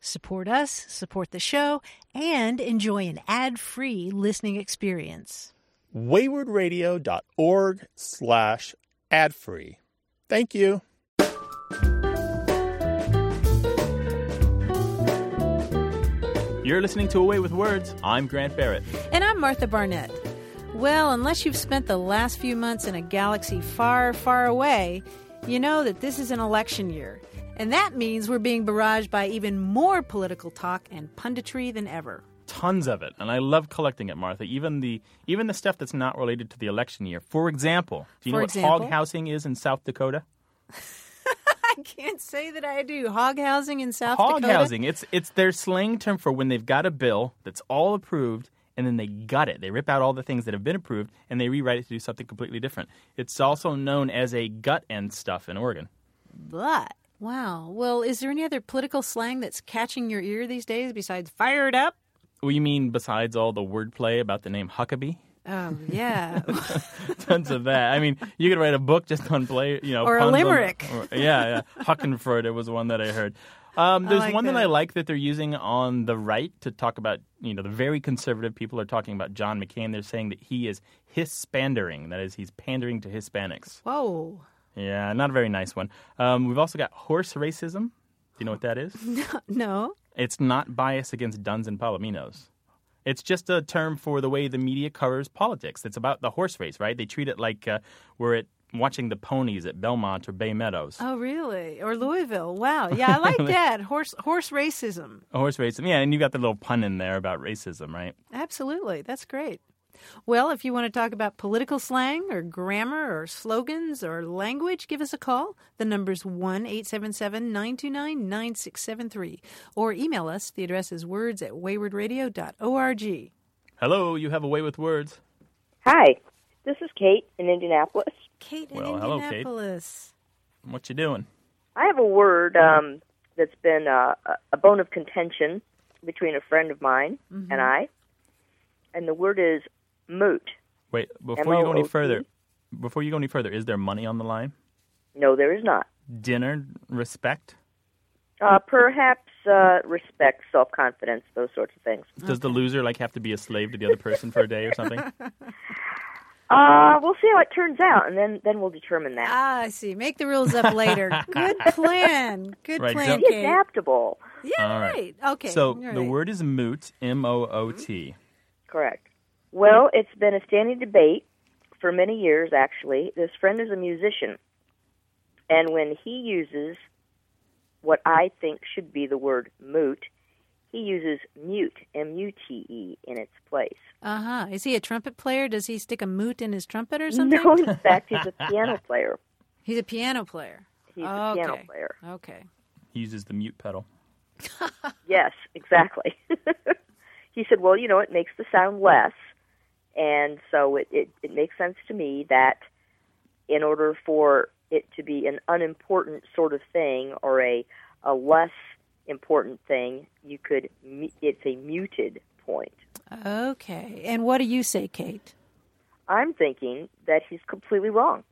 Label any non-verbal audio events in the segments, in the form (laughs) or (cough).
Support us, support the show, and enjoy an ad-free listening experience. waywordradio.org slash ad-free. Thank you. You're listening to Away with Words. I'm Grant Barrett. And I'm Martha Barnett. Well, unless you've spent the last few months in a galaxy far, far away, you know that this is an election year. And that means we're being barraged by even more political talk and punditry than ever. Tons of it, and I love collecting it, Martha. Even the even the stuff that's not related to the election year. For example, do you For know example? what hog housing is in South Dakota? (laughs) I can't say that I do. Hog housing in South hog Dakota. housing. It's it's their slang term for when they've got a bill that's all approved and then they gut it. They rip out all the things that have been approved and they rewrite it to do something completely different. It's also known as a gut end stuff in Oregon. But wow. Well, is there any other political slang that's catching your ear these days besides "fired up"? Well, you mean besides all the wordplay about the name Huckabee? Oh yeah. (laughs) Tons of that. I mean, you could write a book just on play, you know, Or a puns on- limerick. or- yeah, yeah. Huckenford was one that I heard. Um, there's like one that. that. I like that they're using on the right to talk about, you know, the very conservative people are talking about John McCain. They're saying that he is Hispandering. That is, he's pandering to Hispanics. Whoa. Yeah, not a very nice one. Um, we've also got horse racism. Do you know what that is? (laughs) No. It's not bias against Duns and Palominos. It's just a term for the way the media covers politics. It's about the horse race, right? They treat it like uh, we're at watching the ponies at Belmont or Bay Meadows. Oh really? Or Louisville? Wow. Yeah, I like (laughs) that. Horse horse racism. Horse race. Yeah, and you got the little pun in there about racism, right? Absolutely. That's great. Well, if you want to talk about political slang or grammar or slogans or language, give us a call. The number's 1 877 929 9673. Or email us. The address is words at waywordradio.org. Hello, you have a way with words. Hi, this is Kate in Indianapolis. Kate in Well, hello, Kate. What you doing? I have a word um, that's been uh, a- a bone of contention between a friend of mine and I, and the word is moot. Wait, before you go any further, before you go any further, is there money on the line? No, there is not. Dinner, respect? Uh, perhaps uh, respect, self confidence, those sorts of things. Does the loser like have to be a slave to the other person for a day or something? (laughs) Uh, we'll see how it turns out, and then then we'll determine that. Ah, I see. Make the rules up later. (laughs) Good plan. Good Right, plan, Be adaptable. Yeah, All right. right. Okay. So you're the word is moot, M O O T. Correct. Well, it's been a standing debate for many years, actually. This friend is a musician. And when he uses what I think should be the word moot, he uses mute, M U T E, in its place. Uh huh. Is he a trumpet player? Does he stick a moot in his trumpet or (laughs) something? No, in fact, he's a (laughs) piano player. He's a piano player. He's a piano Okay. player. Okay. He uses the mute pedal. (laughs) Yes, exactly. he said, well, you know, it makes the sound less. And so it, it, it makes sense to me that in order for it to be an unimportant sort of thing or a, a less important thing, you could, it's a muted point. Okay. And what do you say, Kate? I'm thinking that he's completely wrong.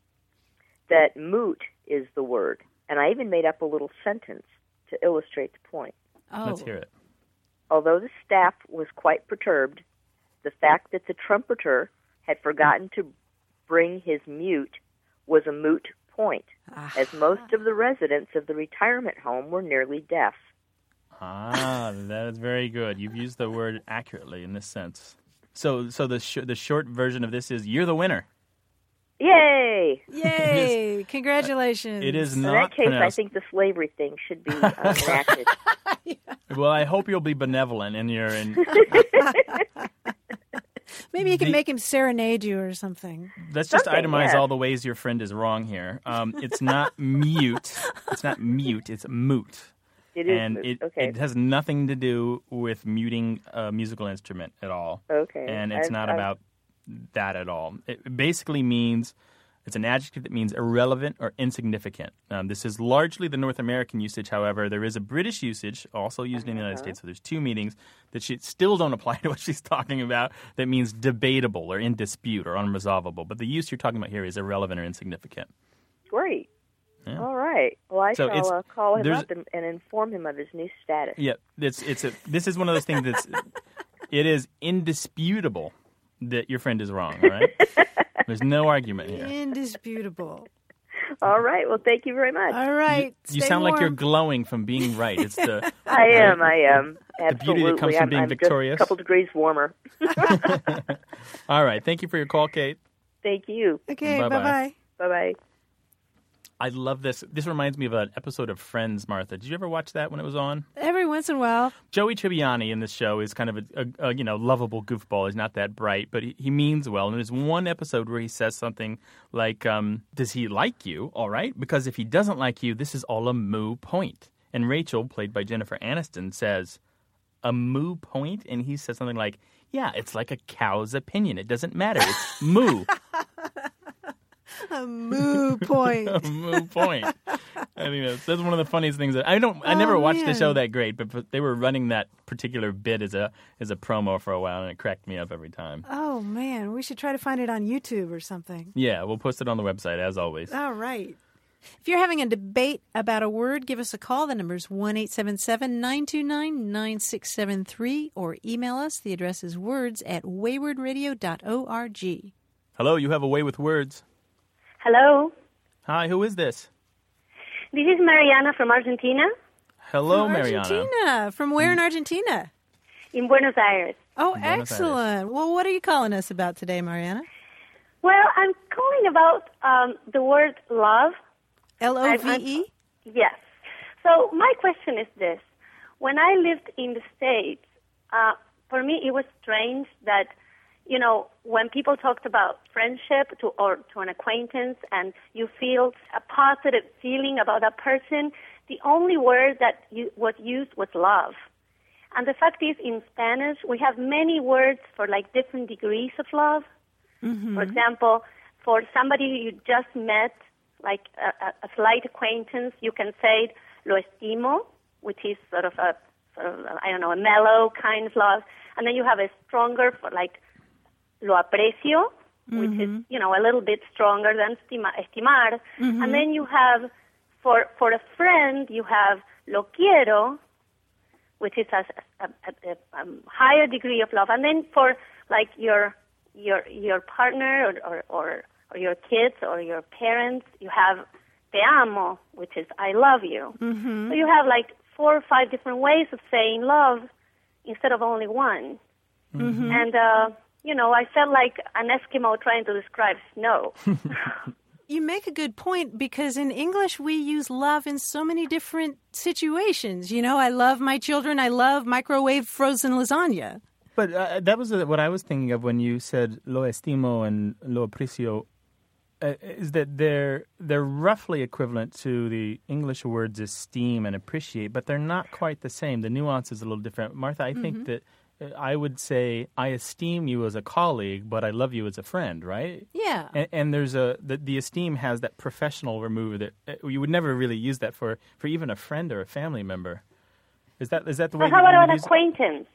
That moot is the word. And I even made up a little sentence to illustrate the point. Oh, Let's hear it. Although the staff was quite perturbed, the fact that the trumpeter had forgotten to bring his mute was a moot point, as most of the residents of the retirement home were nearly deaf. Ah, that is very good. You've used the word accurately in this sense. So, so the sh- the short version of this is you're the winner. Yay! Yay! Congratulations. It is not. In that case, I think the slavery thing should be uh, (laughs) enacted. Well, I hope you'll be benevolent in your. In, (laughs) Maybe you can The- make him serenade you or something. let's just Something, itemize yeah. all the ways your friend is wrong here. Um, it's not mute. It's not mute. It's moot. It is. and moot. it, okay. it has nothing to do with muting a musical instrument at all. Okay. And it's I've- not I've- about that at all. It basically means it's an adjective that means irrelevant or insignificant. Um, this is largely the North American usage, however. There is a British usage also used in the Uh-huh. United States, so there's two meanings that she, still don't apply to what (laughs) she's talking about that means debatable or in dispute or unresolvable. But the use you're talking about here is irrelevant or insignificant. Great. Yeah. All right. Well, I So shall uh, call him up and, and inform him of his new status. Yeah, it's it's a this is one of those things that's it is indisputable that your friend is wrong. right? (laughs) there's no argument here. Indisputable. All right. Well, thank you very much. All right. You stay sound like you're glowing from being right. It's the (laughs) I uh, am. I am. beauty Absolutely. that comes from I'm, being I'm victorious. Just a couple degrees warmer. (laughs) all right. Thank you for your call, Kate. Thank you. Okay, bye bye. Bye bye. I love this. This reminds me of an episode of Friends, Martha. Did you ever watch that when it was on? Every once in a while. Joey Tribbiani in this show is kind of a, a, a you know lovable goofball. He's not that bright, but he, he means well. And there's one episode where he says something like, um, "Does he like you? All right, because if he doesn't like you, this is all a moo point." And Rachel, played by Jennifer Aniston, says, "A moo point," and he says something like, "Yeah, it's like a cow's opinion. It doesn't matter. It's moo." (laughs) (laughs) A moo point. (laughs) a moo point. I think that's, that's one of the funniest things. That, I don't. I Oh, never watched the show that great, but, but they were running that particular bit as a as a promo for a while, and it cracked me up every time. oh, man. We should try to find it on YouTube or something. Yeah, we'll post it on the website as always. All right. If you're having a debate about a word, give us a call. The number's 1 877 929 9673 or email us. The address is words at waywordradio.org. Hello, you have a way with words. Hello, Hi, who is this? this is Mariana from Argentina, Hello, From Mariana. Argentina. From where in Argentina? in Buenos Aires. Oh, Buenos Aires. excellent. Well, what are you calling us about today, Mariana? Well, I'm calling about um, the word love. L O V E? Yes. So my question is this: When I lived in the States, uh, for me it was strange that, you know, when people talked about friendship to or to an acquaintance, and you feel a positive feeling about that person, the only word that you, was used was love. And the fact is, in Spanish, we have many words for like different degrees of love. Mm-hmm. For example, for somebody you just met, like a, a, a slight acquaintance, you can say lo estimo, which is sort of a, sort of, I don't know, a mellow kind of love. And then you have a stronger for like lo aprecio, which is, you know, a little bit stronger than estima, estimar. And then you have, for, for a friend, you have lo quiero, which is a, a, a, a um, higher degree of love. And then for like your your your partner or, or, or, or your kids or your parents, you have te amo, which is I love you. Mm-hmm. So you have like four or five different ways of saying love instead of only one. Mm-hmm. And uh, you know, I felt like an Eskimo trying to describe snow. (laughs) You make a good point because in English we use love in so many different situations. You know, I love my children. I love microwave frozen lasagna. But uh, that was uh, what I was thinking of when you said lo estimo and lo aprecio. Uh, is that they're they're roughly equivalent to the English words esteem and appreciate, but they're not quite the same. The nuance is a little different. Martha, I think that I would say I esteem you as a colleague, but I love you as a friend, right? Yeah. And, and there's a the, the esteem has that professional remove that uh, you would never really use that for for even a friend or a family member. Is that is that the way? But how you about an use it? acquaintance?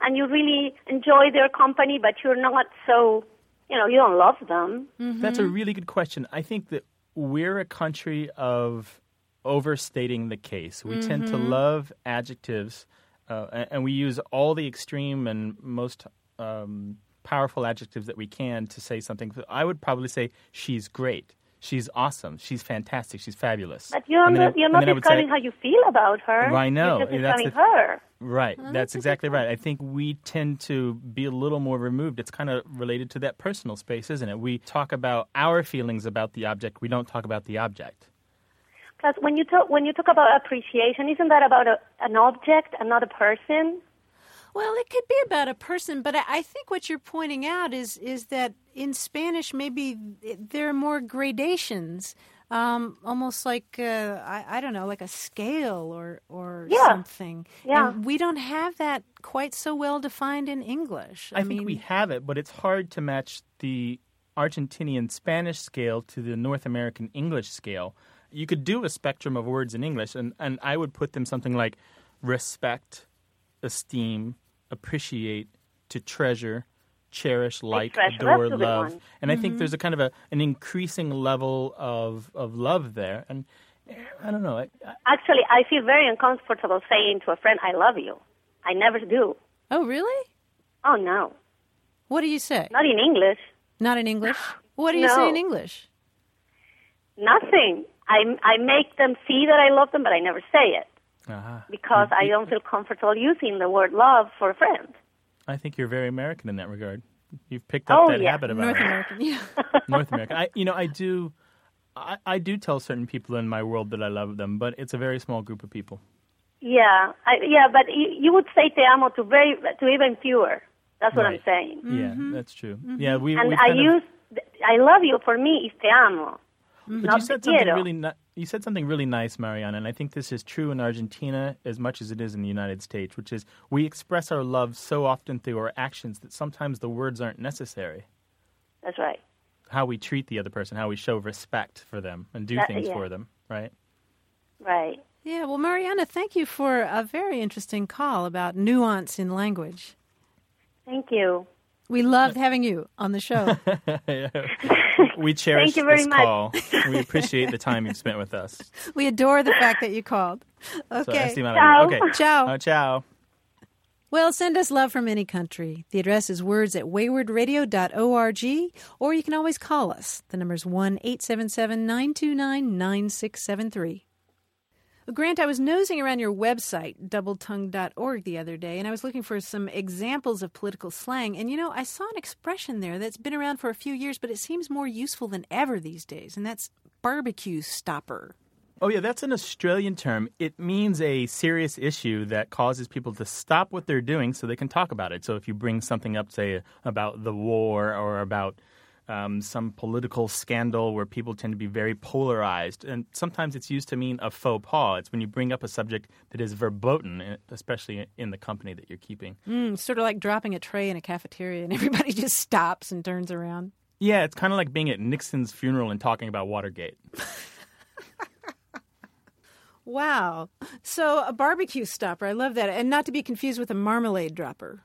And you really enjoy their company, but you're not so, you know, you don't love them. That's a really good question. I think that we're a country of overstating the case. We tend to love adjectives, uh, a- and we use all the extreme and most um, powerful adjectives that we can to say something. I would probably say she's great. she's awesome, she's fantastic, she's fabulous. But you're not, I- you're not then describing say- how you feel about her. I know. You're just That's describing the- her. Right, that's exactly right. I think we tend to be a little more removed. It's kind of related to that personal space, isn't it? We talk about our feelings about the object. We don't talk about the object. Plus, when you talk when you talk about appreciation, isn't that about a, an object and not a person? Well, it could be about a person, but I, I think what you're pointing out is is that in Spanish maybe there are more gradations, um, almost like uh, I, I don't know, like a scale or or Yeah. something. Yeah. And we don't have that quite so well defined in English. I, I, think mean, we have it, but it's hard to match the Argentinian Spanish scale to the North American English scale. You could do a spectrum of words in English, and, and I would put them something like respect, esteem, appreciate, to treasure, cherish, like, treasure. adore, That's a good love. one. And I think there's a kind of a, an increasing level of, of love there. And eh, I don't know. I, I, Actually, I feel very uncomfortable saying to a friend, "I love you." I never do. oh, really? Oh no, What do you say? not in English. Not in English. What do you say in English? Nothing. I I make them see that I love them, but I never say it uh because I don't feel comfortable using the word love for a friend. I think you're very American in that regard. You've picked up Oh, that yeah. habit of North ours. American. Yeah. (laughs) North America. I, you know, I do, I, I do tell certain people in my world that I love them, but it's a very small group of people. Yeah, I, yeah, but you, you would say "te amo" to very to even fewer. That's what I'm Right. saying. Yeah, that's true. Yeah, we. And we I of- use "I love you" for me is "te amo." Mm-hmm. But you said something really. Ni- you said something really nice, Mariana, and I think this is true in Argentina as much as it is in the United States, which is we express our love so often through our actions that sometimes the words aren't necessary. That's right. How we treat the other person, how we show respect for them and do That- things yeah. for them, right? Right. Yeah, well, Mariana, thank you for a very interesting call about nuance in language. Thank you. We loved having you on the show. (laughs) We cherish Thank you very this much. call. we (laughs) appreciate the time you've spent with us. we adore the fact that you called. Okay. that's the amount Ciao. Okay. Ciao. Oh, ciao. Well, send us love from any country. The address is words at waywordradio.org, or you can always call us. The number's 1 877 929 9673. Grant, I was nosing around your website, doubletongued.org, the other day, and I was looking for some examples of political slang. And you know, I saw an expression there that's been around for a few years, but it seems more useful than ever these days, and that's barbecue stopper. Oh, yeah, that's an Australian term. It means a serious issue that causes people to stop what they're doing so they can talk about it. So if you bring something up, say, about the war or about um, some political scandal where people tend to be very polarized, and sometimes it's used to mean a faux pas. It's when you bring up a subject that is verboten, eh, especially in the company that you're keeping. Mm, sort of like dropping a tray in a cafeteria and (laughs) everybody just stops and turns around. Yeah, it's kind of like being at Nixon's funeral and talking about Watergate. (laughs) Wow. So a barbecue stopper, I love that. And not to be confused with a marmalade dropper.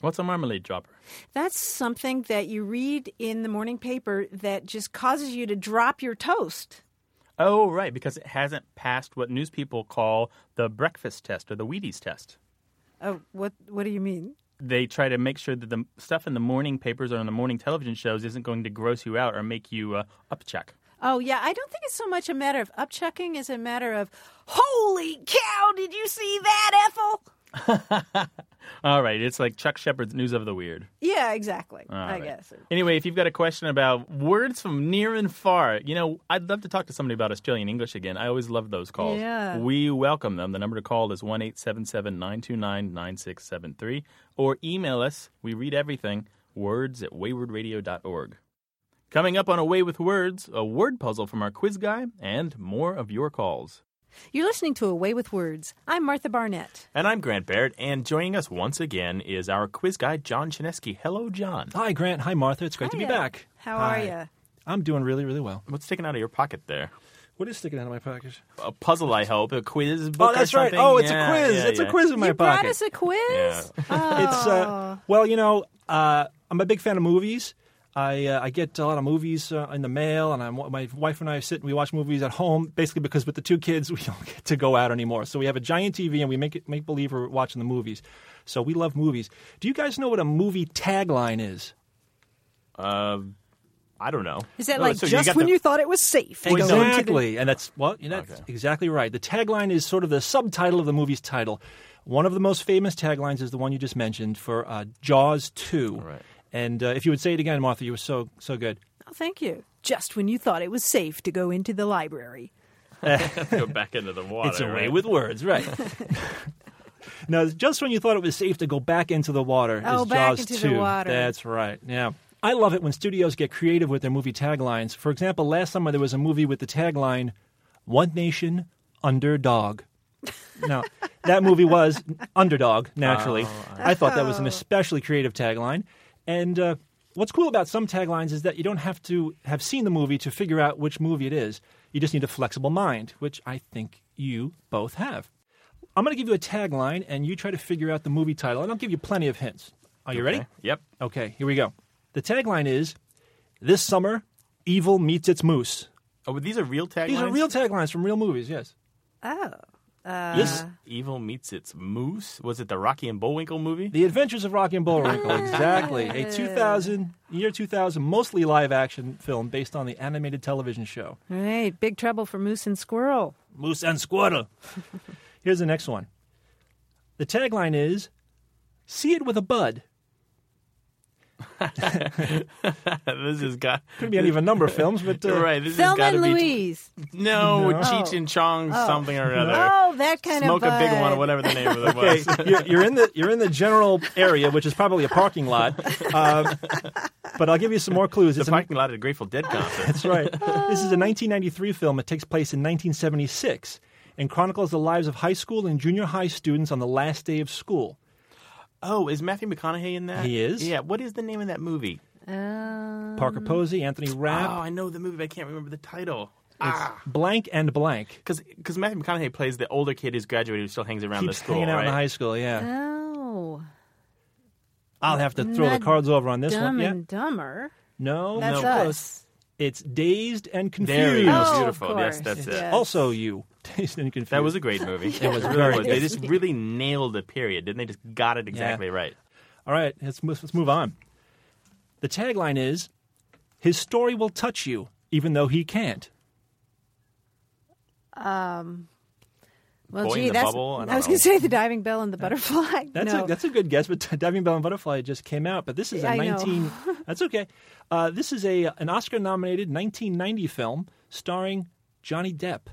What's a marmalade dropper? That's something that you read in the morning paper that just causes you to drop your toast. Oh, right, because it hasn't passed what news people call the breakfast test or the Wheaties test. Oh, what what do you mean? They try to make sure that the stuff in the morning papers or in the morning television shows isn't going to gross you out or make you uh, upchuck. Oh, yeah, I don't think it's so much a matter of upchucking as a matter of, holy cow, did you see that, Ethel? (laughs) All right, it's like Chuck Shepherd's News of the Weird. Yeah, exactly. All I right. guess. Anyway, if you've got a question about words from near and far, you know, I'd love to talk to somebody about Australian English again. I always love those calls. Yeah. We welcome them. The number to call is 1 877 929 9673 or email us. We read everything. Words at waywordradio.org. Coming up on Away with Words, a word puzzle from our quiz guy, and more of your calls. You're listening to Away with Words. I'm Martha Barnett. And I'm Grant Barrett, and joining us once again is our quiz guy, John Chaneski. Hello, John. Hi, Grant. Hi, Martha. It's great to be back. How Hi. are you? I'm doing really, really well. What's sticking out of your pocket there? What is sticking out of my pocket? A puzzle, I hope. A quiz book Oh, that's or right. Oh, it's Yeah, a quiz. yeah, it's yeah. a quiz in my you brought us a quiz? Yeah. Oh. (laughs) It's uh, well, you know, uh, I'm a big fan of movies. I uh, I get a lot of movies uh, in the mail, and I'm, my wife and I sit and we watch movies at home. Basically, because with the two kids, (laughs) we don't get to go out anymore. So we have a giant TV, and we make it make believe we're watching the movies. So we love movies. Do you guys know what a movie tagline is? Uh, I don't know. Is that Oh, like so just got when the- you thought it was safe? to go the- Exactly, and that's well, you know, that's Okay. exactly right. The tagline is sort of the subtitle of the movie's title. One of the most famous taglines is the one you just mentioned for uh, Jaws two. Right. And uh, if you would say it again, Martha, you were so so good. Oh, thank you. Just when you thought it was safe to go into the library. (laughs) go back into the water. it's a way right? with words, right? (laughs) now, just when you thought it was safe to go back into the water, Oh, is back Jaws into the water. That's right. Yeah. I love it when studios get creative with their movie taglines. For example, last summer there was a movie with the tagline, One Nation, Underdog. Now, that movie was Underdog, naturally. (laughs) Oh, I thought that was an especially creative tagline. And uh, what's cool about some taglines is that you don't have to have seen the movie to figure out which movie it is. You just need a flexible mind, which I think you both have. I'm going to give you a tagline, and you try to figure out the movie title, and I'll give you plenty of hints. Are you ready? Yep. Okay, here we go. The tagline is This summer, evil meets its moose. Oh, but these are real taglines. These are real taglines from real movies, yes. Oh. Uh, This Evil meets its moose. Was it the Rocky and Bullwinkle movie? The Adventures of Rocky and Bullwinkle, (laughs) exactly. A 2000, year 2000, mostly live action film based on the animated television show. right. Big trouble for Moose and Squirrel. Moose and Squirrel. (laughs) Here's the next one. The tagline is See it with a bud. (laughs) this has got Could be any of a number of films, but uh, right. This has Thelma got to and be Louise. no, No. Cheech and Chong something or other. Oh, that kind Smoke of smoke a big one or whatever the name of it Okay, was. you're, you're in the you're in the general area, which is probably a parking lot. Um, but I'll give you some more clues. the It's a- parking lot at a Grateful Dead concert. That's right. This is a 1993 film. It takes place in 1976 and chronicles the lives of high school and junior high students on the last day of school. Oh, is Matthew McConaughey in that? He is. Yeah. What is the name of that movie? Um, Parker Posey, Anthony Rapp, Oh, I know the movie, but I can't remember the title. Ah, blank and blank. because Matthew McConaughey plays the older kid who's graduated who still hangs around Keeps the school. hanging out right? in high school. Yeah, oh. I'll have to throw the cards over on this Dumb one. Yeah, and Dumber. no, That's no, us. Close. It's dazed and confused. There you go. Oh, Beautiful. Of Yes, course. that's it. Yes. Also, you (laughs) dazed and confused. That was a great movie. (laughs) it was really very. They just really nailed the period, didn't they? Just got it exactly right. All right, let's move, let's move on. The tagline is His story will touch you, even though he can't. Um, Well, Boy in gee, the that's. Bubble? I I was going to say the diving bell and the butterfly. (laughs) That's, no. a, that's a good guess, but (laughs) Diving Bell and Butterfly just came out. But this is a I 19. (laughs) that's okay. Uh, this is a an Oscar nominated 1990 film starring Johnny Depp.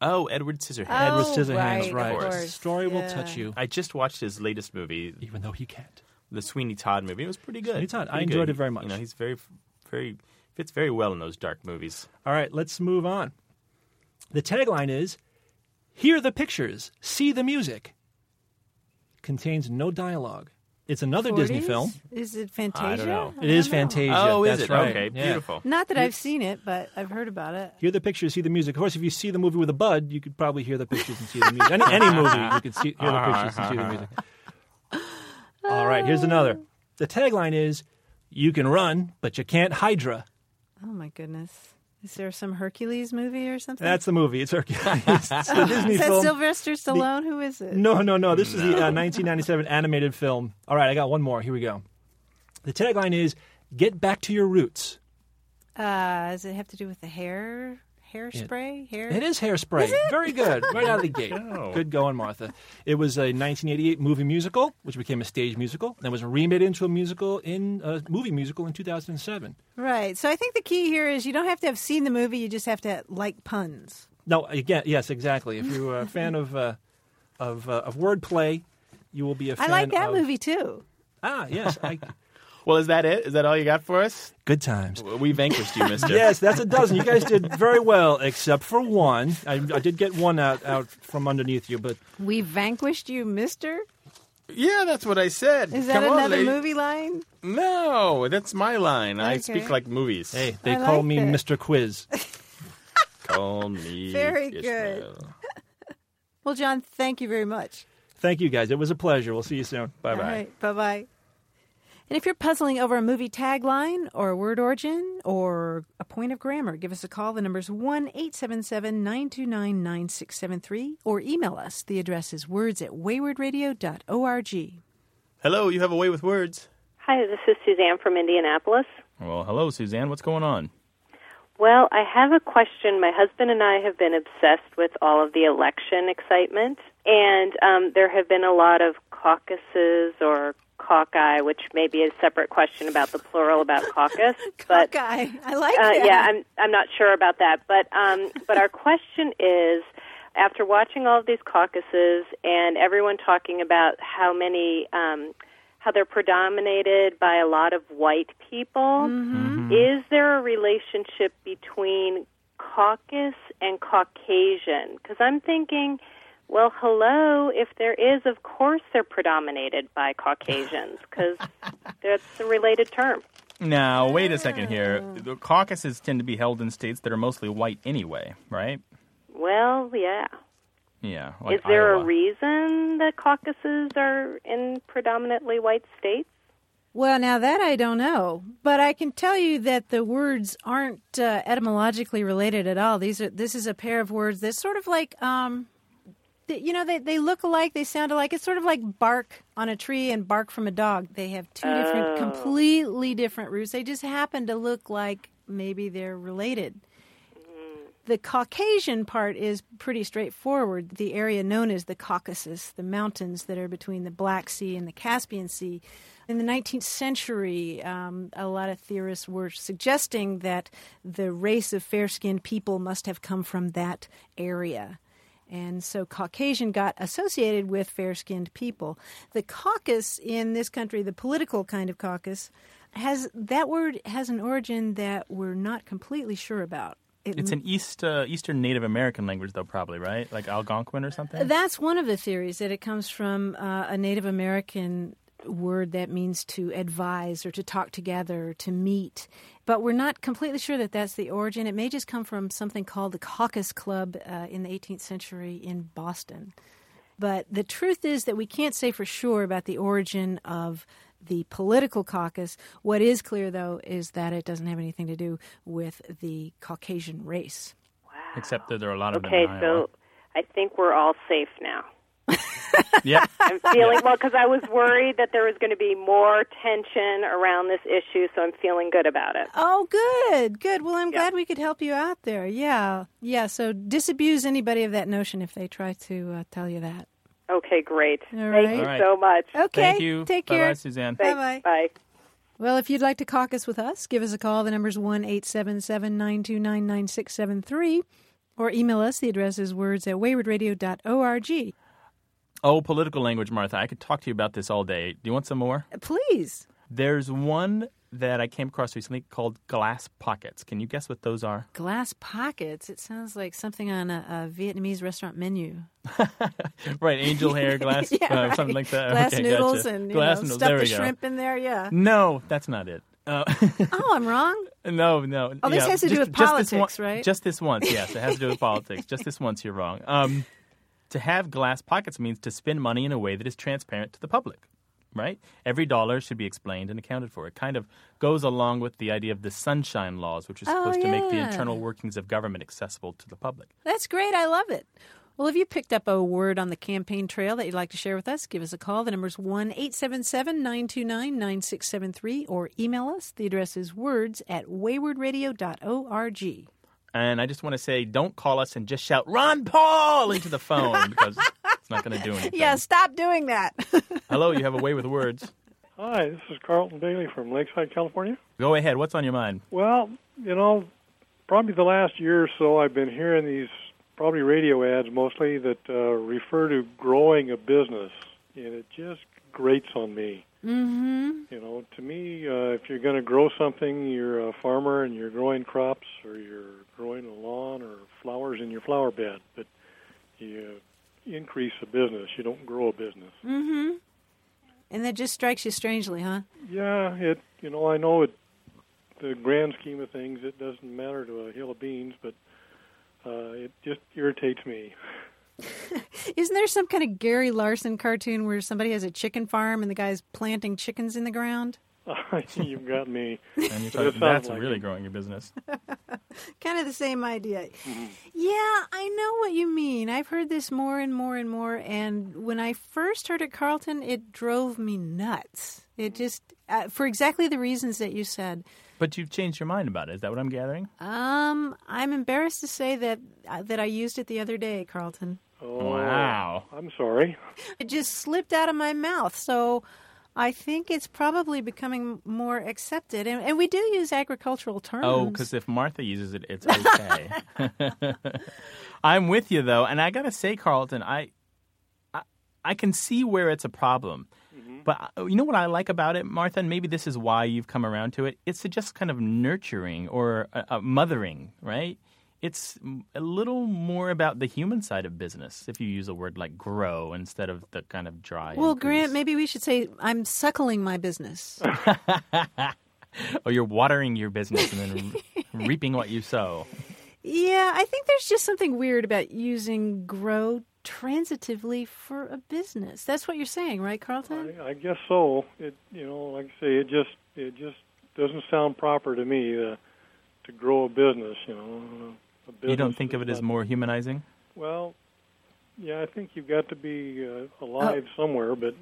Oh, Edward Scissorhands. Oh, Edward Scissorhands, right, of course, Story will touch you, I just watched his latest movie, even though he can't. the Sweeney Todd movie. It was pretty good. Sweeney Todd. I enjoyed good. it very much. You know, he's very, very fits very well in those dark movies. All right, let's move on. The tagline is Hear the pictures, see the music. Contains no dialogue. It's another Disney film. Is it Fantasia? I don't know. It is don't know. Fantasia. oh, is that's it? right. Okay, Yeah. beautiful. Not that I've seen it, but I've heard about it. Hear the pictures, see the music. Of course, if you see the movie with a bud, you could probably hear the pictures and see the music. Any, any movie, you could see, hear the (laughs) pictures and see the music. All right, here's another. The tagline is You can run, but you can't Hydra. Oh my goodness! Is there some Hercules movie or something? That's the movie. It's Hercules. (laughs) it's a Disney is that film. Sylvester Stallone? Who is it? No, no, no. This is the uh, 1997 animated film. All right, I got one more. Here we go. The tagline is "Get back to your roots." Uh, does it have to do with the hair? Hairspray? Hair? It is hairspray. Very good. (laughs) Right out of the gate. go. Good going, Martha. It was a 1988 movie musical, which became a stage musical, and was remade into a musical in a movie musical in 2007. Right. So I think the key here is you don't have to have seen the movie. You just have to like puns. No, again, yes, exactly. If you're a (laughs) fan of uh, of uh, of wordplay, you will be a I fan. like that of- movie too. Ah, yes. I, Well, is that it? Is that all you got for us? good times. We vanquished you, Mister. Yes, that's a dozen. You guys did very well, except for one. I, I did get one out, out from underneath you, but We vanquished you, Mister. Yeah, that's what I said. Is that Come on, another lady. movie line? No, that's my line. I speak like movies. hey, they I call like me it. Mr. Quiz. (laughs) Call me. Very Ishmael. good. (laughs) Well, John, thank you very much. Thank you, guys. It was a pleasure. We'll see you soon. Bye bye. All right. Bye bye. And if you're puzzling over a movie tagline or a word origin or a point of grammar, give us a call. The number's 1 877 929 9673 or email us. The address is words at waywordradio.org. Hello, you have a way with words. Hi, this is Suzanne from Indianapolis. Well, hello, Suzanne. What's going on? Well, I have a question. My husband and I have been obsessed with all of the election excitement, and um, there have been a lot of caucuses or caucus, which may be a separate question about the plural about (laughs) caucus. but Guy, I like uh, that. yeah, I'm I'm not sure about that. But um, but our question is, after watching all of these caucuses and everyone talking about how many. Um, how they're predominated by a lot of white people. mhm Is there a relationship between caucus and Caucasian? Because I'm thinking, well, hello, if there is, of course they're predominated by Caucasians, because (laughs) that's a related term. Now, wait a second here. The caucuses tend to be held in states that are mostly white anyway, right? Well, yeah. Yeah. Like is there Iowa. a reason that caucuses are in predominantly white states? Well, now that I don't know, but I can tell you that the words aren't uh, etymologically related at all. These are this is a pair of words that's sort of like um, th- you know they they look alike, they sound alike. It's sort of like bark on a tree and bark from a dog. They have two different, completely different roots. They just happen to look like maybe they're related. The Caucasian part is pretty straightforward. The area known as the Caucasus, the mountains that are between the Black Sea and the Caspian Sea. In the 19th century, um, a lot of theorists were suggesting that the race of fair skinned people must have come from that area. And so Caucasian got associated with fair skinned people. The caucus in this country, the political kind of caucus, has that word has an origin that we're not completely sure about. It It's an East uh, Eastern Native American language, though, probably right, like Algonquin or something. That's one of the theories that it comes from uh, a Native American word that means to advise or to talk together, to meet. But we're not completely sure that that's the origin. It may just come from something called the Caucus Club uh, in the 18th century in Boston. But the truth is that we can't say for sure about the origin of the political caucus. What is clear, though, is that it doesn't have anything to do with the Caucasian race. Wow. Except that there are a lot of Okay, them in so I think we're all safe now. Iowa. Yep. I'm feeling well because I was worried that there was going to be more tension around this issue, so I'm feeling good about it. Oh, good, good. Well, I'm glad we could help you out there. Yeah, yeah. So disabuse anybody of that notion if they try to uh, tell you that. Okay, great. All Thank right. you All right. so much. Okay. Thank you. Take Bye-bye, care. Suzanne. Bye-bye. Bye. Well, if you'd like to caucus with us, give us a call. The number's one eight seven seven nine two nine nine six seven three, or email us. The address is words at waywordradio.org. Oh, political language, Martha. I could talk to you about this all day. Do you want some more? Please. There's one that I came across recently called glass pockets. Can you guess what those are? Glass pockets. It sounds like something on a, a Vietnamese restaurant menu. (laughs) right, angel hair, (laughs) glass, Yeah, uh, right. something like that. Glass Okay, noodles gotcha. and you glass know, noodles. stuff the go. shrimp in there. Yeah. No, that's not it. Uh, (laughs) Oh, I'm wrong. no, no. Oh, this yeah, has to do with politics, one- right? Just this once, yes. It has to do with politics. Just this once, you're wrong. Um, to have glass pockets means to spend money in a way that is transparent to the public, right? Every dollar should be explained and accounted for. It kind of goes along with the idea of the sunshine laws, which are Oh, supposed to make the internal workings of government accessible to the public. That's great. I love it. Well, if you picked up a word on the campaign trail that you'd like to share with us, give us a call. The number's 1 877 929 9673 or email us. The address is words at waywordradio.org. And I just want to say, don't call us and just shout "Ron Paul" into the phone (laughs) because it's not going to do anything. Yeah, stop doing that. (laughs) Hello, you have a way with words. Hi, this is Carlton Bailey from Lakeside, California. Go ahead. What's on your mind? Well, you know, probably the last year or so, I've been hearing these probably radio ads mostly that uh, refer to growing a business, and it just grates on me. Mm-hmm. You know, to me, uh, if you're going to grow something, you're a farmer and you're growing crops, or you're growing a lawn or flowers in your flower bed, but you increase a business. You don't grow a business. Mm-hmm. And that just strikes you strangely, huh? Yeah, it. You know, I know it. The grand scheme of things, it doesn't matter to a hill of beans, but uh, it just irritates me. (laughs) (laughs) Isn't there some kind of Gary Larson cartoon where somebody has a chicken farm and the guy's planting chickens in the ground? (laughs) You've got me. And you're talking, that's like really it. growing your business. (laughs) kind of the same idea. Mm-hmm. Yeah, I know what you mean. I've heard this more and more and more. And when I first heard it, Carlton, it drove me nuts. It just, uh, for exactly the reasons that you said. But you've changed your mind about it. Is that what I'm gathering? Um, I'm embarrassed to say that uh, that I used it the other day, Carlton. Oh, Wow. I'm sorry. It just slipped out of my mouth. So I think it's probably becoming more accepted. And, and we do use agricultural terms. Oh, because if Martha uses it, it's okay. (laughs) I'm with you though, and I gotta say, Carlton, I, I, I can see where it's a problem. But uh, you know what I like about it, Martha, and maybe this is why you've come around to it. It's a just kind of nurturing or uh, uh, mothering, right? It's a little more about the human side of business if you use a word like grow instead of the kind of dry. well, increase. Grant, maybe we should say I'm suckling my business. (laughs) or oh, you're watering your business and then re- (laughs) reaping what you sow. yeah, I think there's just something weird about using grow transitively for a business. That's what you're saying, right, Carlton? I, I guess so. It you know, like I say, it just it just doesn't sound proper to me to to grow a business. You know, a business You don't think of it as more humanizing? Well, yeah, I think you've got to be uh, alive somewhere, but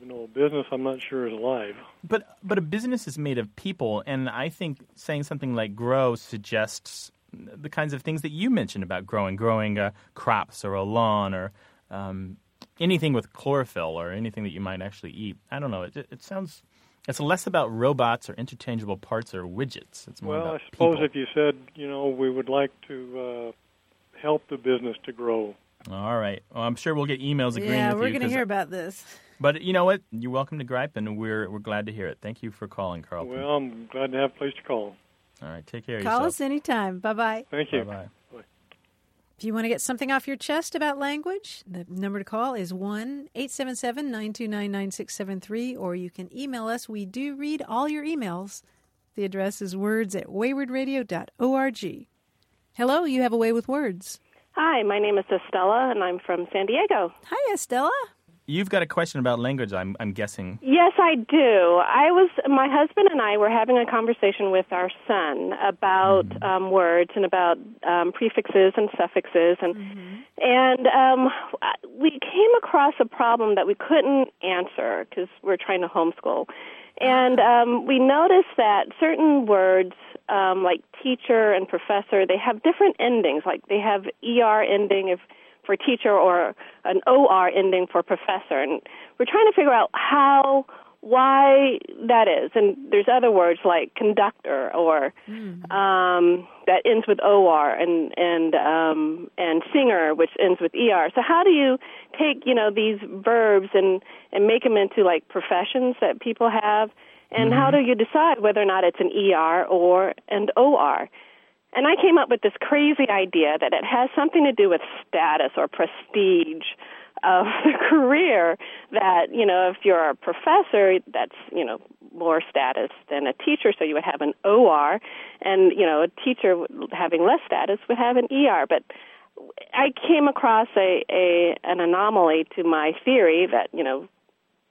you know, a business I'm not sure is alive. But but a business is made of people, and I think saying something like grow suggests the kinds of things that you mentioned about growing, growing uh, crops or a lawn or um, anything with chlorophyll or anything that you might actually eat. I don't know. It, it sounds it's less about robots or interchangeable parts or widgets. It's more Well, about I suppose people. if you said, you know, we would like to uh, help the business to grow. All right. Well, I'm sure we'll get emails agreeing yeah, with we're going to hear about this. But you know what? You're welcome to gripe, and we're we're glad to hear it. Thank you for calling, Carl. Well, I'm glad to have a place to call. All right. Take care of Call yourself. us anytime. Bye bye. Thank you. Bye bye. If you want to get something off your chest about language, the number to call is 1 877 929 9673, or you can email us. We do read all your emails. The address is words at waywordradio.org. Hello, you have a way with words. Hi, my name is Estella, and I'm from San Diego. Hi, Estella. You've got a question about language, I'm, I'm guessing. Yes, I do. I was my husband and I were having a conversation with our son about um, words and about um, prefixes and suffixes, and and um, we came across a problem that we couldn't answer because we're trying to homeschool, and um, we noticed that certain words um, like teacher and professor they have different endings. Like they have er ending if for teacher or an OR ending for professor. And we're trying to figure out how, why that is. And there's other words like conductor or um, that ends with OR and, and, um, and singer, which ends with ER. So how do you take, you know, these verbs and, and make them into like professions that people have? And how do you decide whether or not it's an ER or an OR? And I came up with this crazy idea that it has something to do with status or prestige of (laughs) the career. That, you know, if you're a professor, that's, you know, more status than a teacher, so you would have an OR. And, you know, a teacher having less status would have an ER. But I came across a, a an anomaly to my theory that, you know,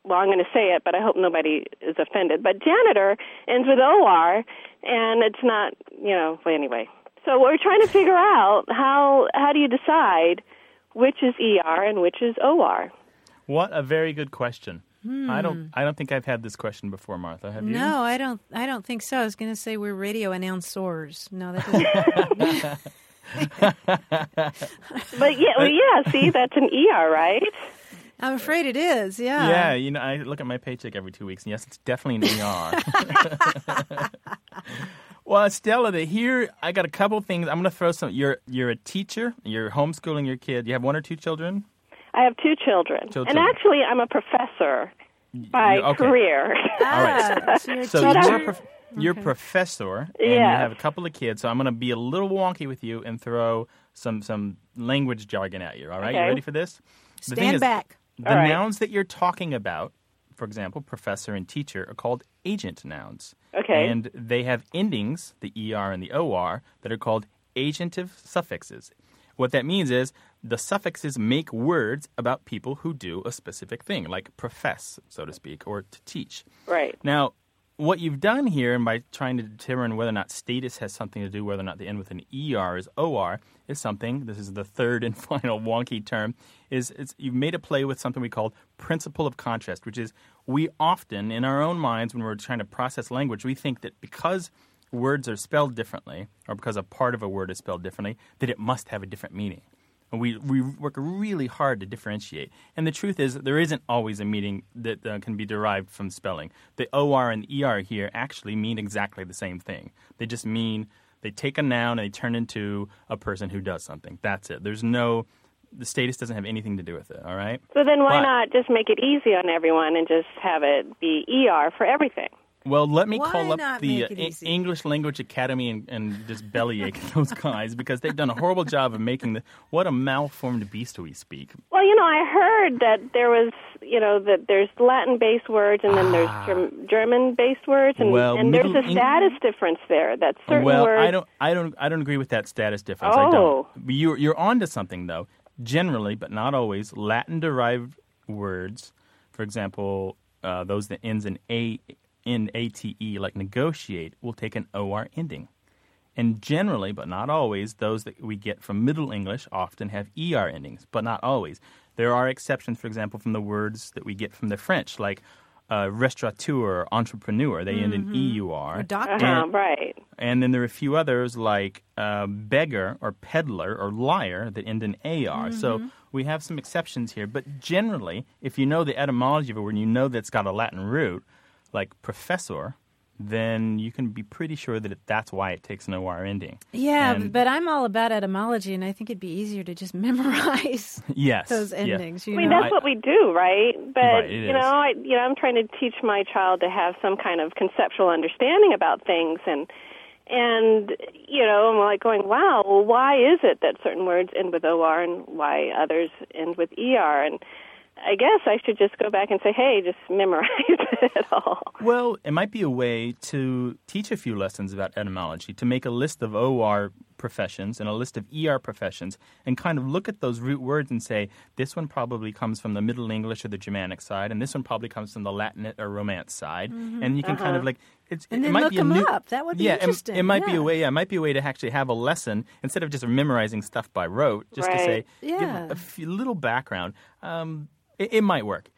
well, I'm going to say it, but I hope nobody is offended. But janitor ends with OR, and it's not, you know. Well, anyway, so we're trying to figure out how how do you decide which is ER and which is OR? What a very good question. I don't I don't think I've had this question before, Martha. Have you? No, I don't. I don't think so. I was going to say we're radio announcers. No, that doesn't. (laughs) (laughs) But yeah, well, yeah. See, that's an ER, right? I'm afraid it is. Yeah. Yeah, you know, I look at my paycheck every two weeks, and yes, it's definitely an ER. (laughs) well, Stella, the here I got a couple things. I'm going to throw some. You're you're a teacher. You're homeschooling your kid. You have one or two children. I have two children, Two and children. actually, I'm a professor by okay. career. (laughs) All right. Ah, so you're a So you're a, prof- you're a professor, and you have a couple of kids. So I'm going to be a little wonky with you and throw some some language jargon at you. All right, you ready for this? The thing Stand is, back. The right. nouns that you're talking about, for example, professor and teacher, are called agent nouns. Okay. And they have endings, the er and the or, that are called agentive suffixes. What that means is the suffixes make words about people who do a specific thing, like profess, so to speak, or to teach. Right. Now, what you've done here, and by trying to determine whether or not status has something to do, whether or not the end with an er is or, is something. This is the third and (laughs) final wonky term. Is you've made a play with something we call principle of contrast, which is we often, in our own minds, when we're trying to process language, we think that because words are spelled differently or because a part of a word is spelled differently, that it must have a different meaning. And we, we work really hard to differentiate. And the truth is, there isn't always a meaning that uh, can be derived from spelling. The OR and ER here actually mean exactly the same thing. They just mean they take a noun and they turn into a person who does something. That's it. There's no, the status doesn't have anything to do with it, all right? So then why But- not just make it easy on everyone and just have it be ER for everything? Well, let me Why call up the uh, English Language Academy and, and just bellyache (laughs) those guys because they've done a horrible job of making the what a malformed beast we speak. Well, you know, I heard that there was, you know, that there's Latin-based words and then there's Germ- German-based words, and, Ah. Well, and there's a Middle Eng- status difference there. That certain well, words. I don't, I don't, I don't agree with that status difference. I Oh. don't. But you're you're onto something though. Generally, but not always, Latin-derived words, for example, uh, those that ends in a in ate like negotiate, will take an or ending. And generally, but not always, those that we get from Middle English often have er endings, but not always. There are exceptions, for example, from the words that we get from the French, like uh, restaurateur, entrepreneur. They end in eur. A doctor. Uh-huh, And- right. and then there are a few others like uh, beggar or peddler or liar that end in AR. So we have some exceptions here. But generally, if you know the etymology of a word and you know that it's got a Latin root, like professor, then you can be pretty sure that it, that's why it takes an OR ending. Yeah, And- but I'm all about etymology, and I think it'd be easier to just (laughs) memorize (laughs) Yes. those yeah. endings. You I mean, know? that's what we do, right? But Right, you know, I you know, I'm trying to teach my child to have some kind of conceptual understanding about things, and and you know, I'm like going, wow, well, why is it that certain words end with or and why others end with er? And I guess I should just go back and say, hey, just memorize (laughs) it all. Well, it might be a way to teach a few lessons about etymology, to make a list of OR professions and a list of ER professions, and kind of look at those root words and say, this one probably comes from the Middle English or the Germanic side, and this one probably comes from the Latin or Romance side. And you can kind of like, it's, Mm-hmm. And it then might look be a 'em new, up. That would be yeah, it- interesting, It, might be a way. Yeah, it might be a way to actually have a lesson instead of just memorizing stuff by rote. Just to Right. say, give Yeah. a few, little background. Um, it, it might work.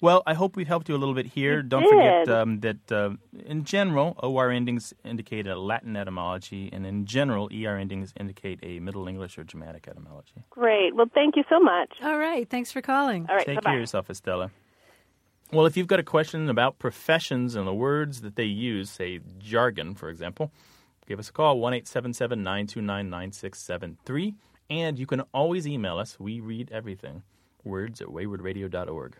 Well, I hope we've helped you a little bit here. You Don't forget um, that uh, in general, OR endings indicate a Latin etymology, and in general, ER endings indicate a Middle English or Germanic etymology. Great. Well, thank you so much. All right, thanks for calling. All right. Take bye-bye. care of yourself, Estella. Well, if you've got a question about professions and the words that they use, say jargon, for example, give us a call, 1 877 929 9673. And you can always email us. We read everything. Words at waywordradio.org.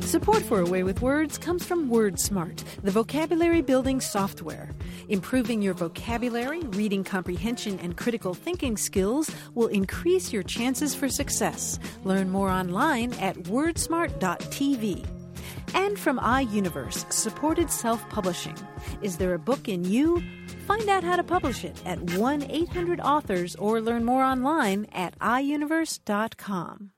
Support for A Way with Words comes from WordSmart, the vocabulary building software. Improving your vocabulary, reading comprehension, and critical thinking skills will increase your chances for success. Learn more online at wordsmart.tv. And from iUniverse, supported self publishing. Is there a book in you? Find out how to publish it at 1 800 authors or learn more online at iUniverse.com.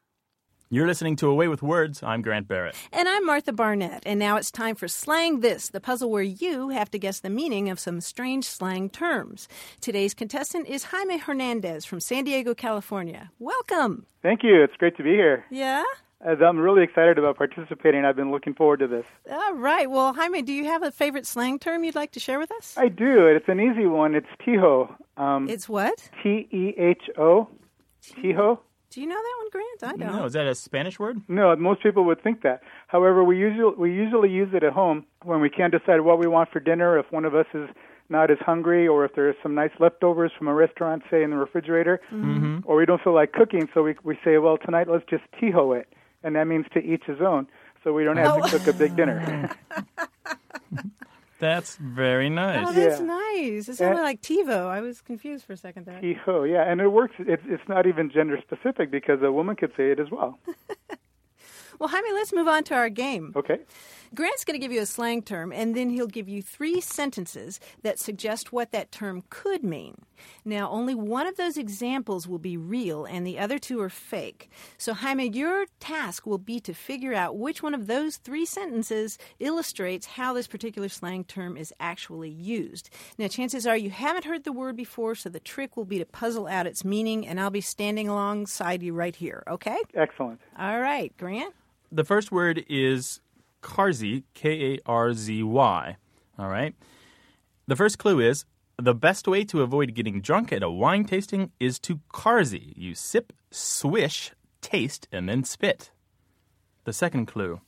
You're listening to A Way with Words. I'm Grant Barrett. And I'm Martha Barnette, and now it's time for Slang This, the puzzle where you have to guess the meaning of some strange slang terms. Today's contestant is Jaime Hernandez from San Diego, California. Welcome. Thank you. It's great to be here. Yeah? As I'm really excited about participating. I've been looking forward to this. All right. Well, Jaime, do you have a favorite slang term you'd like to share with us? I do. It's an easy one. It's Tiho. Um, It's what? T E H O. Tiho. Do you know that one, Grant? I don't. No, is that a Spanish word? No, most people would think that. However, we usually we usually use it at home when we can't decide what we want for dinner. If one of us is not as hungry, or if there's some nice leftovers from a restaurant, say in the refrigerator, Mm-hmm. or we don't feel like cooking, so we we say, well, tonight let's just Tiho it, and that means to each his own. So we don't have Oh. to cook a big dinner. (laughs) (laughs) That's very nice. Oh, that's Yeah. nice. It sounded Yeah. like TiVo. I was confused for a second there. Tiho, yeah, and it works. It's it's not even gender specific because a woman could say it as well. (laughs) Well, Jaime, let's move on to our game. Okay. Grant's going to give you a slang term, and then he'll give you three sentences that suggest what that term could mean. Now, only one of those examples will be real, and the other two are fake. So, Jaime, your task will be to figure out which one of those three sentences illustrates how this particular slang term is actually used. Now, chances are you haven't heard the word before, so the trick will be to puzzle out its meaning, and I'll be standing alongside you right here, okay? Excellent. All right, Grant? The first word is Karzy, K A R Z Y. All right. The first clue is The best way to avoid getting drunk at a wine tasting is to Carsey. You sip, swish, taste, and then spit. The second clue.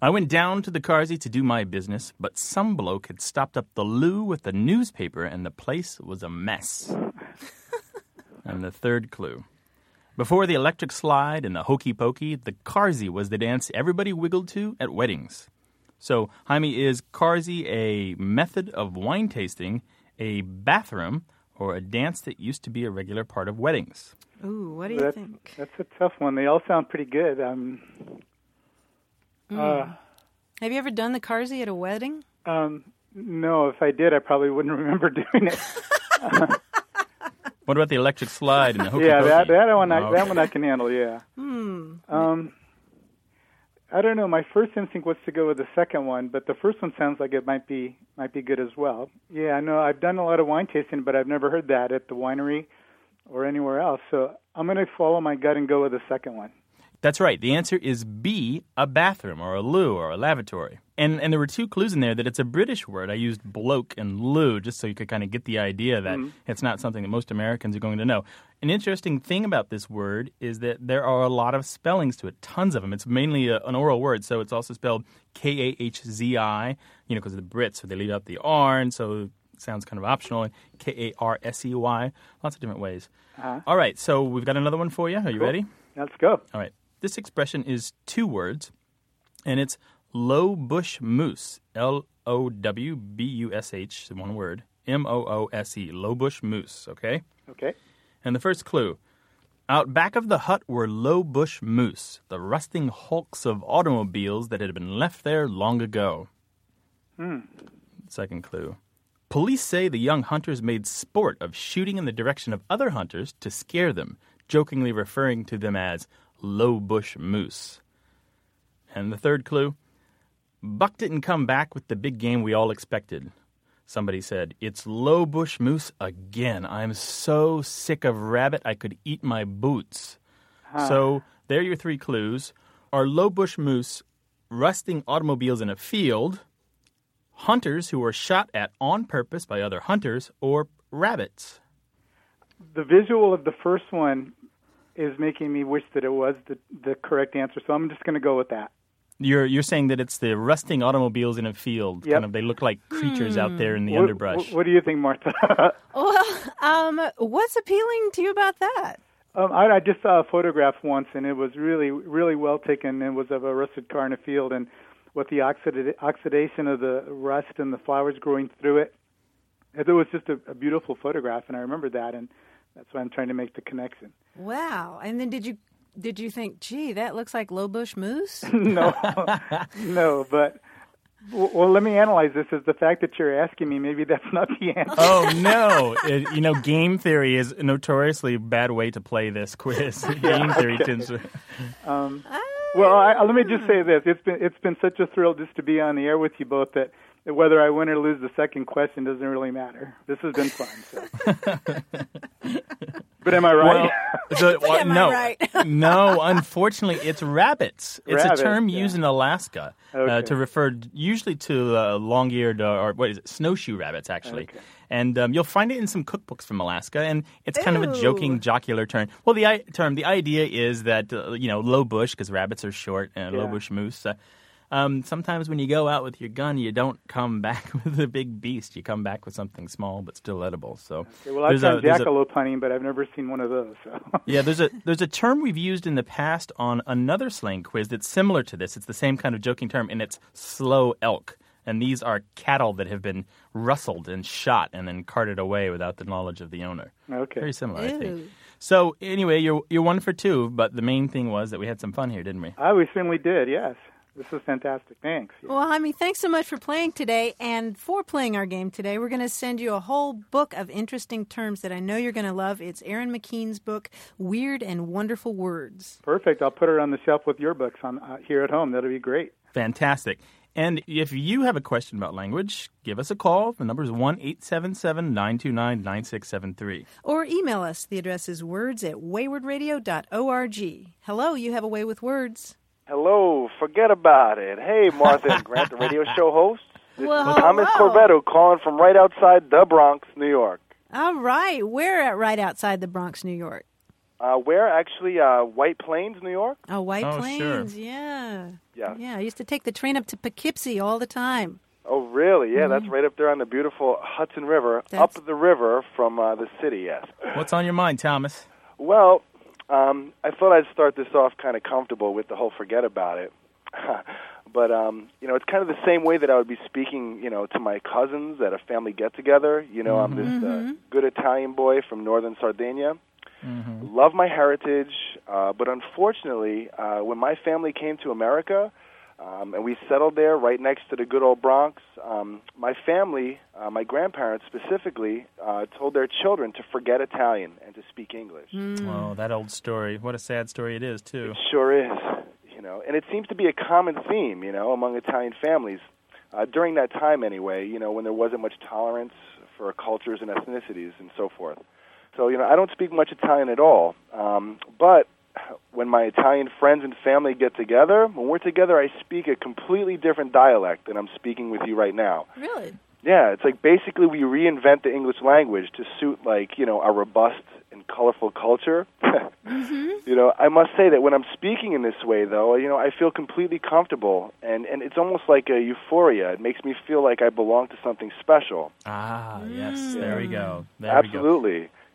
I went down to the Carsey to do my business, but some bloke had stopped up the loo with the newspaper and the place was a mess. (laughs) and the third clue. Before the electric slide and the hokey pokey, the Carsey was the dance everybody wiggled to at weddings. So, Jaime, is Carsey a method of wine tasting, a bathroom, or a dance that used to be a regular part of weddings? Ooh, what do you that's, think? That's a tough one. They all sound pretty good. Um, uh, Have you ever done the Carsey at a wedding? um, no, if I did, I probably wouldn't (laughs) remember doing it. (laughs) What about the electric slide and the hokey yeah, that that one I, Oh, that one I can handle. Yeah. Hmm. Um, I don't know. My first instinct was to go with the second one, but the first one sounds like it might be might be good as well. Yeah, I know. I've done a lot of wine tasting, but I've never heard that at the winery or anywhere else. So I'm going to follow my gut and go with the second one. That's right. The answer is B, a bathroom or a loo or a lavatory. And and there were two clues in there that it's a British word. I used bloke and loo just so you could kind of get the idea that it's not something that most Americans are going to know. An interesting thing about this word is that there are a lot of spellings to it, tons of them. It's mainly a, an oral word, so it's also spelled K A H Z I, you know, because of the Brits, so they leave out the R, and so it sounds kind of optional. And K A R S E Y, lots of different ways. Uh-huh. All right, so we've got another one for you. Are you Cool. ready? Let's go. All right. This expression is two words, and it's low bush moose. L O W B U S H, one word. M O O S E, low bush moose, okay? Okay. And the first clue out back of the hut were low bush moose, the rusting hulks of automobiles that had been left there long ago. Hmm. Second clue. Police say the young hunters made sport of shooting in the direction of other hunters to scare them, jokingly referring to them as low bush moose. And the third clue Buck didn't come back with the big game we all expected. Somebody said, It's low bush moose again. I'm so sick of rabbit I could eat my boots. So there are your three clues. Are low bush moose rusting automobiles in a field, hunters who were shot at on purpose by other hunters, or rabbits? The visual of the first one is making me wish that it was the the correct answer. So I'm just going to go with that. You're you're saying that it's the rusting automobiles in a field. Yep. Kind of they look like creatures out there in the What- underbrush. What, what do you think, Martha? (laughs) Well, um, what's appealing to you about that? Um, I, I just saw a photograph once, and it was really, really well taken. It was of a rusted car in a field, and with the oxida- oxidation of the rust and the flowers growing through it, it was just a, a beautiful photograph, and I remember that, and that's why I'm trying to make the connection. Wow. And then did you did you think, gee, that looks like low bush moose? (laughs) no, no, but well, let me analyze this. Is the fact that you're asking me? Maybe that's not the answer. (laughs) Oh no! It, you know, game theory is a notoriously bad way to play this quiz. (laughs) game theory okay. tends to. Um, well, I, I- let me just say this: it's been it's been such a thrill just to be on the air with you both that, that whether I win or lose the second question doesn't really matter. This has been fun. So. (laughs) but am I right? Well, the- (laughs) well, Am I no, right? (laughs) no. Unfortunately, it's rabbits. It's Rabbits, a term yeah. used in Alaska uh, to refer usually to uh, long-eared uh, or what is it, snowshoe rabbits, actually. Okay. And um, you'll find it in some cookbooks from Alaska, and it's kind of a joking, jocular term. Well, the I- term, the idea is that uh, you know, low bush because rabbits are short, and low Yeah. bush moose. Um, sometimes when you go out with your gun, you don't come (laughs) back with a big beast. You come back with something small but still edible. So Okay, well, I've there's a- done jackalope hunting, but I've never seen one of those. So. (laughs) yeah, there's a there's a term we've used in the past on another slang quiz that's similar to this. It's the same kind of joking term, and it's slow elk. And these are cattle that have been rustled and shot and then carted away without the knowledge of the owner. Okay. Very similar, I think. So anyway, you're you're one for two, but the main thing was that we had some fun here, didn't we? Ah, we certainly did. Yes, this is fantastic. Thanks. Well, Jaime, thanks so much for playing today. And for playing our game today, we're going to send you a whole book of interesting terms that I know you're going to love. It's Erin McKean's book, Weird and Wonderful Words. Perfect. I'll put it on the shelf with your books on uh, here at home. That'll be great. Fantastic. And if you have a question about language, give us a call. The number is 1 877 929 9673. Or email us. The address is words at waywordradio.org. Hello, you have a way with words. Hello, forget about it. Hey, Martha and Grant, the radio show hosts. This Well, is Thomas hello. Corbetto calling from right outside the Bronx, New York. All right. We're at right outside the Bronx, New York. Uh, where actually? Uh, White Plains, New York. Oh, White Oh, sure. Plains. Yeah. Yeah. Yeah. I used to take the train up to Poughkeepsie all the time. Oh, really? Yeah, that's right up there on the beautiful Hudson River, Mm-hmm. That's- up the river from uh, the city. Yes. What's on your mind, Thomas? Well, um, I thought I'd start this off kind of comfortable with the whole forget about it. (laughs) but um, you know, it's kind of the same way that I would be speaking, you know, to my cousins at a family get together. You know, I'm this uh, good Italian boy from northern Sardinia. Love my heritage, uh, but unfortunately, uh, when my family came to America, um, and we settled there right next to the good old Bronx. Um, my family, uh, my grandparents specifically, uh, told their children to forget Italian and to speak English. Oh, that old story. What a sad story it is, too. It sure is, you know, and it seems to be a common theme, you know, among Italian families uh, during that time, anyway. You know, when there wasn't much tolerance for cultures and ethnicities and so forth. So, you know, I don't speak much Italian at all, um, but when my Italian friends and family get together, when we're together, I speak a completely different dialect than I'm speaking with you right now. Really? Yeah, it's like basically we reinvent the English language to suit like, you know, our robust and colorful culture. (laughs) You know, I must say that when I'm speaking in this way though, you know, I feel completely comfortable and and it's almost like a euphoria. It makes me feel like I belong to something special. Ah, yes. There we go. There we go.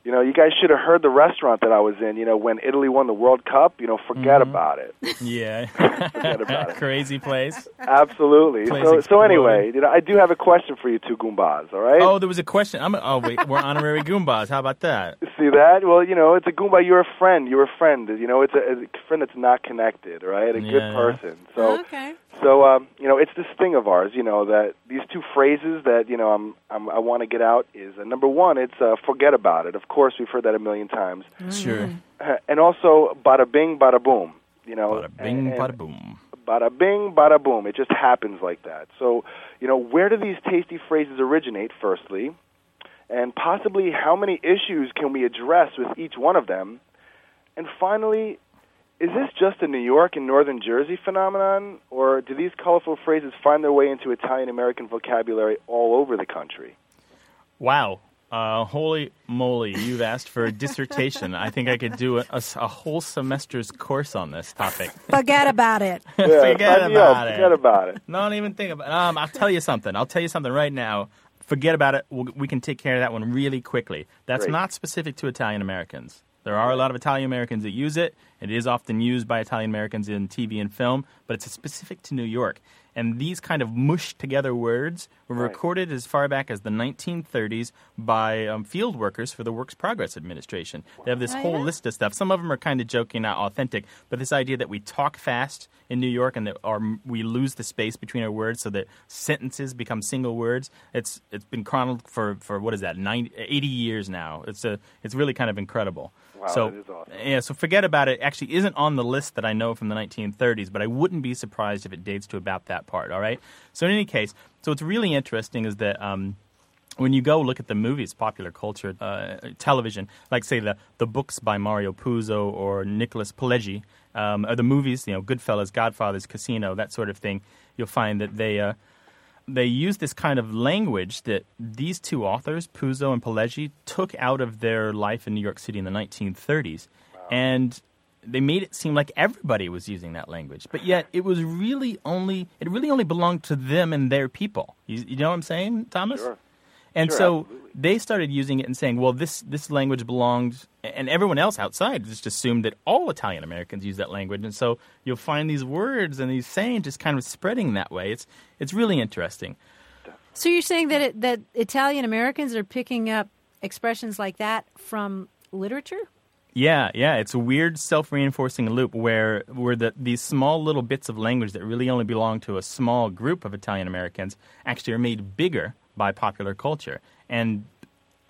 Absolutely. You know, you guys should have heard the restaurant that I was in, you know, when Italy won the World Cup, you know, forget Mm-hmm. about it. Yeah. (laughs) forget about it. Crazy place. Absolutely. Place So so anyway, you know, I do have a question for you two Goombas, all right? Oh, there was a question. I'm. A, Oh, wait. We're honorary Goombas. How about that? (laughs) See that? Well, you know, it's a Goomba. You're a friend. You're a friend. You know, it's a, a friend that's not connected, right? A good Yeah. person. So, okay. So um, you know, it's this thing of ours. You know that these two phrases that you know I'm, I'm I want to get out is uh, number one. It's uh, forget about it. Of course, we've heard that a million times. Sure. (laughs) And also, bada bing, bada boom. You know, Bada bing, and- and bada boom. bada bing, bada boom. It just happens like that. So, you know, where do these tasty phrases originate, firstly? And possibly how many issues can we address with each one of them? And finally, is this just a New York and Northern Jersey phenomenon, or do these colorful phrases find their way into Italian American vocabulary all over the country? Wow. Uh, holy moly, you've asked for a dissertation. I think I could do a whole semester's course on this topic. Forget about it. (laughs) Yeah, Forget sign up. about it. Forget about it. Don't even think about it. Um, I'll tell you something. I'll tell you something right now. Forget about it. We'll, we can take care of that one really quickly. That's Great. not specific to Italian Americans. There are a lot of Italian Americans that use it. It is often used by Italian Americans in TV and film, but it's specific to New York. And these kind of mushed together words were Right. recorded as far back as the 1930s by um, field workers for the Works Progress Administration. They have this Oh, whole yeah? list of stuff. Some of them are kind of joking, not authentic, but this idea that we talk fast in New York and that or we lose the space between our words so that sentences become single words. It's it's been chronicled for, for what is that 90, 80 years now. It's a it's really kind of incredible. Wow, so that is awesome. yeah, so forget about it. Actually, isn't on the list that I know from the 1930s, but I wouldn't be surprised if it dates to about that part. All right. So in any case, so what's really interesting is that. Um, when you go look at the movies, popular culture, uh, television, like say the the books by Mario Puzo or Nicholas Pileggi, um, or the movies, you know, Goodfellas, Godfathers, Casino, that sort of thing, you'll find that they uh, they use this kind of language that these two authors, Puzo and Pileggi, took out of their life in New York City in the 1930s, and they made it seem like everybody was using that language, but yet it was really only it really only belonged to them and their people. You, you know what I'm saying, Thomas? Sure. And Sure, so absolutely. they started using it and saying, well, this, this language belonged, and everyone else outside just assumed that all Italian Americans use that language. And so you'll find these words and these sayings just kind of spreading that way. It's, it's really interesting. So you're saying that it, that Italian Americans are picking up expressions like that from literature? Yeah, yeah, it's a weird self-reinforcing loop where where the, these small little bits of language that really only belong to a small group of Italian Americans actually are made bigger by popular culture, and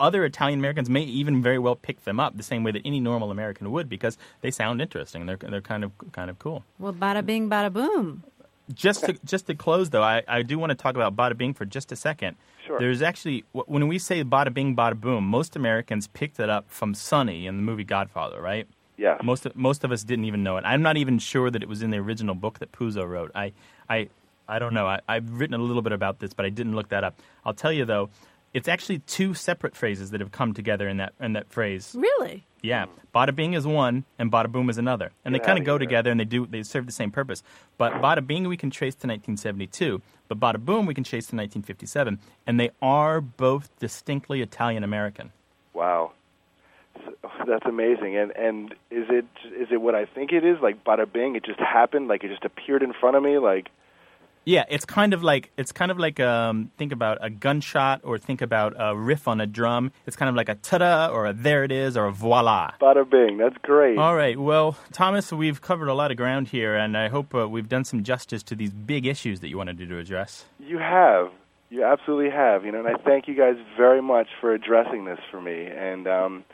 other Italian Americans may even very well pick them up the same way that any normal American would because they sound interesting. They're they're kind of kind of cool. Well, bada bing, bada boom. Just to, just to close though, I, I do want to talk about bada bing for just a second. Sure. There's actually when we say bada bing, bada boom, most Americans picked it up from Sonny in the movie Godfather, right? Yeah. Most of, most of us didn't even know it. I'm not even sure that it was in the original book that Puzo wrote. I, I, I don't know. I, I've written a little bit about this, but I didn't look that up. I'll tell you though, it's actually two separate phrases that have come together in that in that phrase. Really? Yeah, bada bing is one, and bada boom is another, and Get they kind of go here. together, and they do they serve the same purpose. But bada bing we can trace to 1972, but bada boom we can trace to 1957, and they are both distinctly Italian American. Wow, oh, that's amazing. And and is it is it what I think it is? Like bada bing, it just happened. Like it just appeared in front of me. Like Yeah, it's kind of like it's kind of like um, think about a gunshot or think about a riff on a drum. It's kind of like a ta-da or a there it is or a voila. bada bing. That's great. All right. Well, Thomas, we've covered a lot of ground here, and I hope uh, we've done some justice to these big issues that you wanted to address. You have. You absolutely have. You know, and I thank you guys very much for addressing this for me. And um,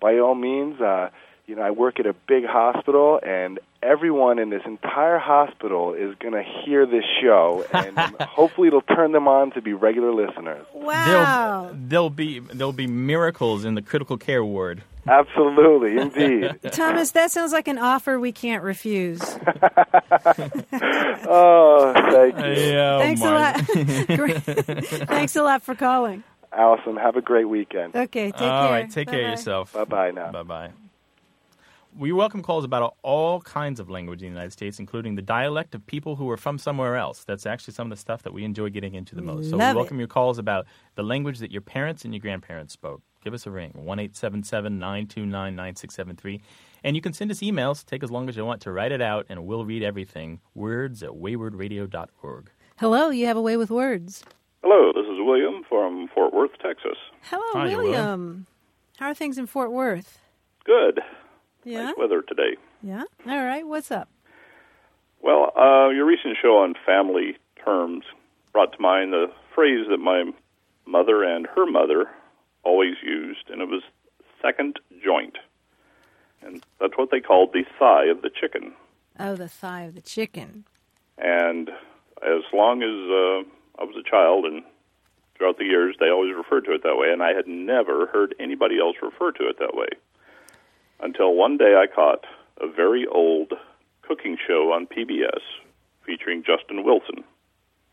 by all means, uh, you know, I work at a big hospital, and everyone in this entire hospital is going to hear this show, and (laughs) hopefully, it'll turn them on to be regular listeners. Wow. There'll, there'll be there'll be miracles in the critical care ward. Absolutely, indeed. (laughs) Thomas, that sounds like an offer we can't refuse. (laughs) oh, thank you, Yeah, oh, Thanks a lot. Thanks a lot for calling. Allison. Have a great weekend. Okay, take All care. right, take care of Bye-bye. yourself. Bye bye now. Bye bye. We welcome calls about all kinds of language in the United States, including the dialect of people who are from somewhere else. That's actually some of the stuff that we enjoy getting into the most. So Love we it. welcome your calls about the language that your parents and your grandparents spoke. Give us a ring, 1 877 929 9673. And you can send us emails. Take as long as you want to write it out, and we'll read everything. Words at waywordradio.org. Hello, you have a way with words. Hello, this is William from Fort Worth, Texas. Hello, Hi, William. William. How are things in Fort Worth? Good. Yeah? Nice weather today. Yeah? All right, what's up? Well, uh, your recent show on family terms brought to mind the phrase that my mother and her mother always used, and it was second joint. And that's what they called the thigh of the chicken. Oh, the thigh of the chicken. And as long as uh, I was a child and throughout the years, they always referred to it that way, and I had never heard anybody else refer to it that way. Until one day I caught a very old cooking show on PBS featuring Justin Wilson.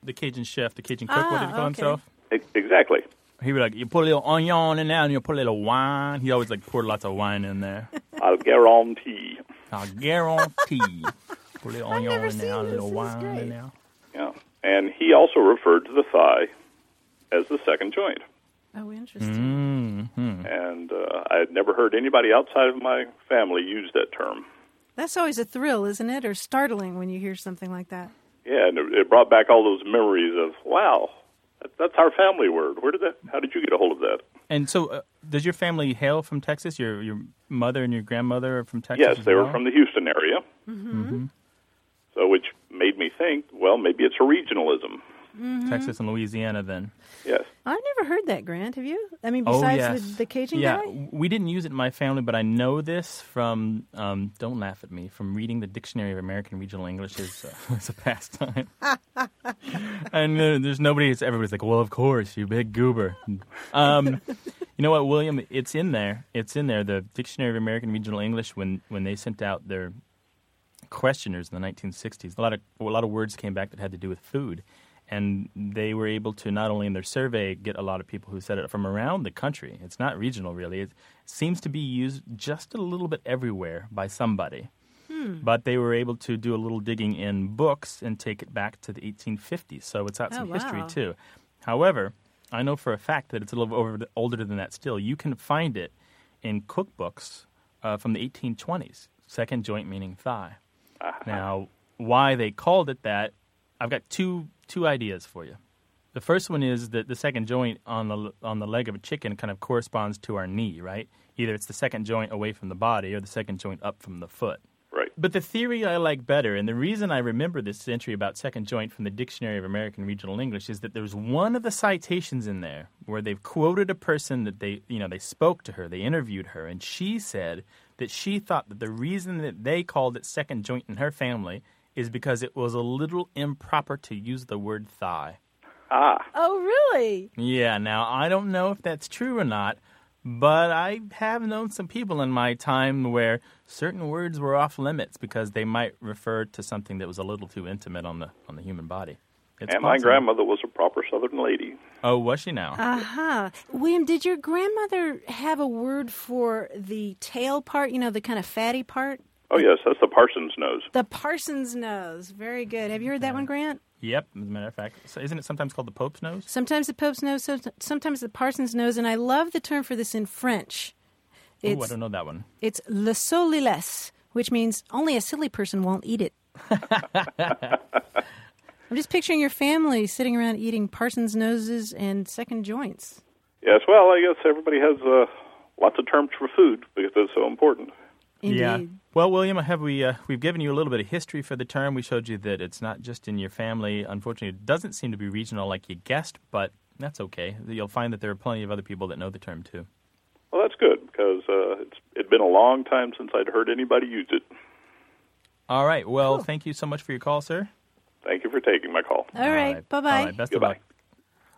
The Cajun chef, the Cajun cook, what did he Ah, call okay. himself? E- exactly. He would like, you put a little onion in there and you put a little wine. He always like poured lots of wine in there. (laughs) I'll guarantee. I'll guarantee. Put a little (laughs) onion never in there, a little this. This wine great. in there. Yeah. And he also referred to the thigh as the second joint. Oh, interesting. Mm-hmm. And uh, I had never heard anybody outside of my family use that term. That's always a thrill, isn't it? Or startling when you hear something like that. Yeah, and it, it brought back all those memories of, wow, that's our family word. Where did that? How did you get a hold of that? And so, uh, does your family hail from Texas? Your your mother and your grandmother are from Texas? yes, as they were from the Houston area. Mm-hmm. So, which made me think, well, maybe it's a regionalism. Texas and Louisiana. Then. Yes. I've never heard that, Grant. Have you? I mean, Oh besides yes. the, the Cajun yeah, guy? we didn't use it in my family, but I know this from. Um, don't laugh at me. From reading the Dictionary of American Regional English is uh, (laughs) is a pastime. (laughs) and uh, there's nobody. It's everybody's like, well, of course, you big goober. Um, you know what, William? It's in there. It's in there. The Dictionary of American Regional English when when they sent out their questioners in the 1960s, a lot of a lot of words came back that had to do with food, and they were able to not only in their survey get a lot of people who said it from around the country. It's not regional, really. It seems to be used just a little bit everywhere by somebody. But they were able to do a little digging in books and take it back to the 1850s. So it's got Oh, some history too. However, I know for a fact that it's a little over, older than that still. You can find it in cookbooks uh, from the 1820s. Second joint meaning thigh. Now, why they called it that, I've got two two ideas for you. The first one is that the second joint on the on the leg of a chicken kind of corresponds to our knee, right? Either it's the second joint away from the body or the second joint up from the foot. Right. But the theory I like better, and the reason I remember this entry about second joint from the Dictionary of American Regional English is that there's one of the citations in there where they've quoted a person that they, you know, they spoke to her, they interviewed her, and she said that she thought that the reason that they called it second joint in her family is because it was a little improper to use the word thigh. Ah, Oh, really? Yeah, now I don't know if that's true or not, but I have known some people in my time where certain words were off limits because they might refer to something that was a little too intimate on the on the human body. It's and my grandmother was a proper Southern lady. Oh, was she now? Uh huh. William, did your grandmother have a word for the tail part? You know, the kind of fatty part? Oh yes, that's the Parsons nose. The Parson's nose. Very good. Have you heard that one, Grant? Yep. As a matter of fact, so isn't it sometimes called the Pope's nose? Sometimes the Pope's nose, sometimes the Parson's nose, and I love the term for this in French. Oh, I It's don't know that one. it's le sot-l'y-laisse, which means only a silly person won't eat it. (laughs) I'm just picturing your family sitting around eating Parson's noses and second joints. Yes, well, I guess everybody has uh, lots of terms for food because it's so important. Yeah. Well, William, have we uh, we've given you a little bit of history for the term. We showed you that it's not just in your family. Unfortunately, it doesn't seem to be regional like you guessed, but that's okay. You'll find that there are plenty of other people that know the term too. Well, that's good because uh, it's it'd been a long time since I'd heard anybody use it. All right. Well, thank you so much for your call, sir. Thank you for taking my call. All right. Bye bye. All right. Best Goodbye. of luck.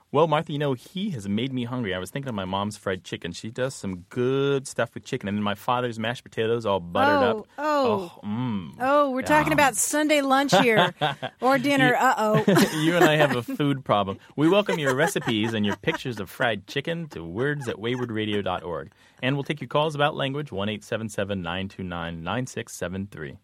Well, Martha, you know, he has made me hungry. I was thinking of my mom's fried chicken. She does some good stuff with chicken. And then my father's mashed potatoes all buttered Oh, up. oh. oh, mm. Oh, we're talking about Sunday lunch here (laughs) or dinner. Uh oh. (laughs) you and I have a food problem. We welcome your recipes and your pictures of fried chicken to words at waywordradio.org. And we'll take your calls about language, 1 877 929 9673.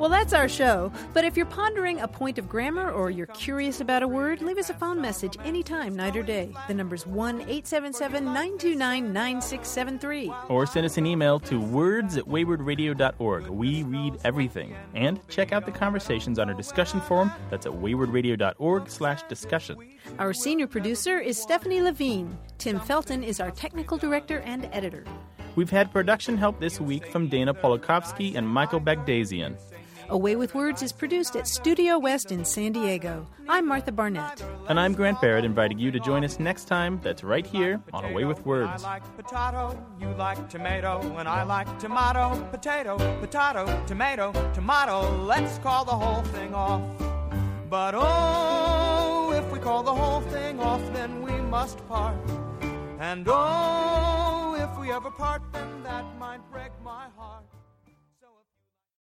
Well, that's our show. But if you're pondering a point of grammar or you're curious about a word, leave us a phone message anytime, night or day. The number's 1 877 929 9673. Or send us an email to words at waywordradio.org. We read everything. And check out the conversations on our discussion forum. That's at waywordradio.org slash discussion. Our senior producer is Stephanie Levine. Tim Felton is our technical director and editor. We've had production help this week from Dana Polakovsky and Michael Bagdasian. A Way with Words is produced at Studio West in San Diego. I'm Martha Barnette. And I'm Grant Barrett, inviting you to join us next time. That's right here on A Way with Words. I like potato, you like tomato, and I like tomato, potato, potato, tomato, tomato. Let's call the whole thing off. But oh, if we call the whole thing off, then we must part. And oh, if we ever part, then that might break my heart.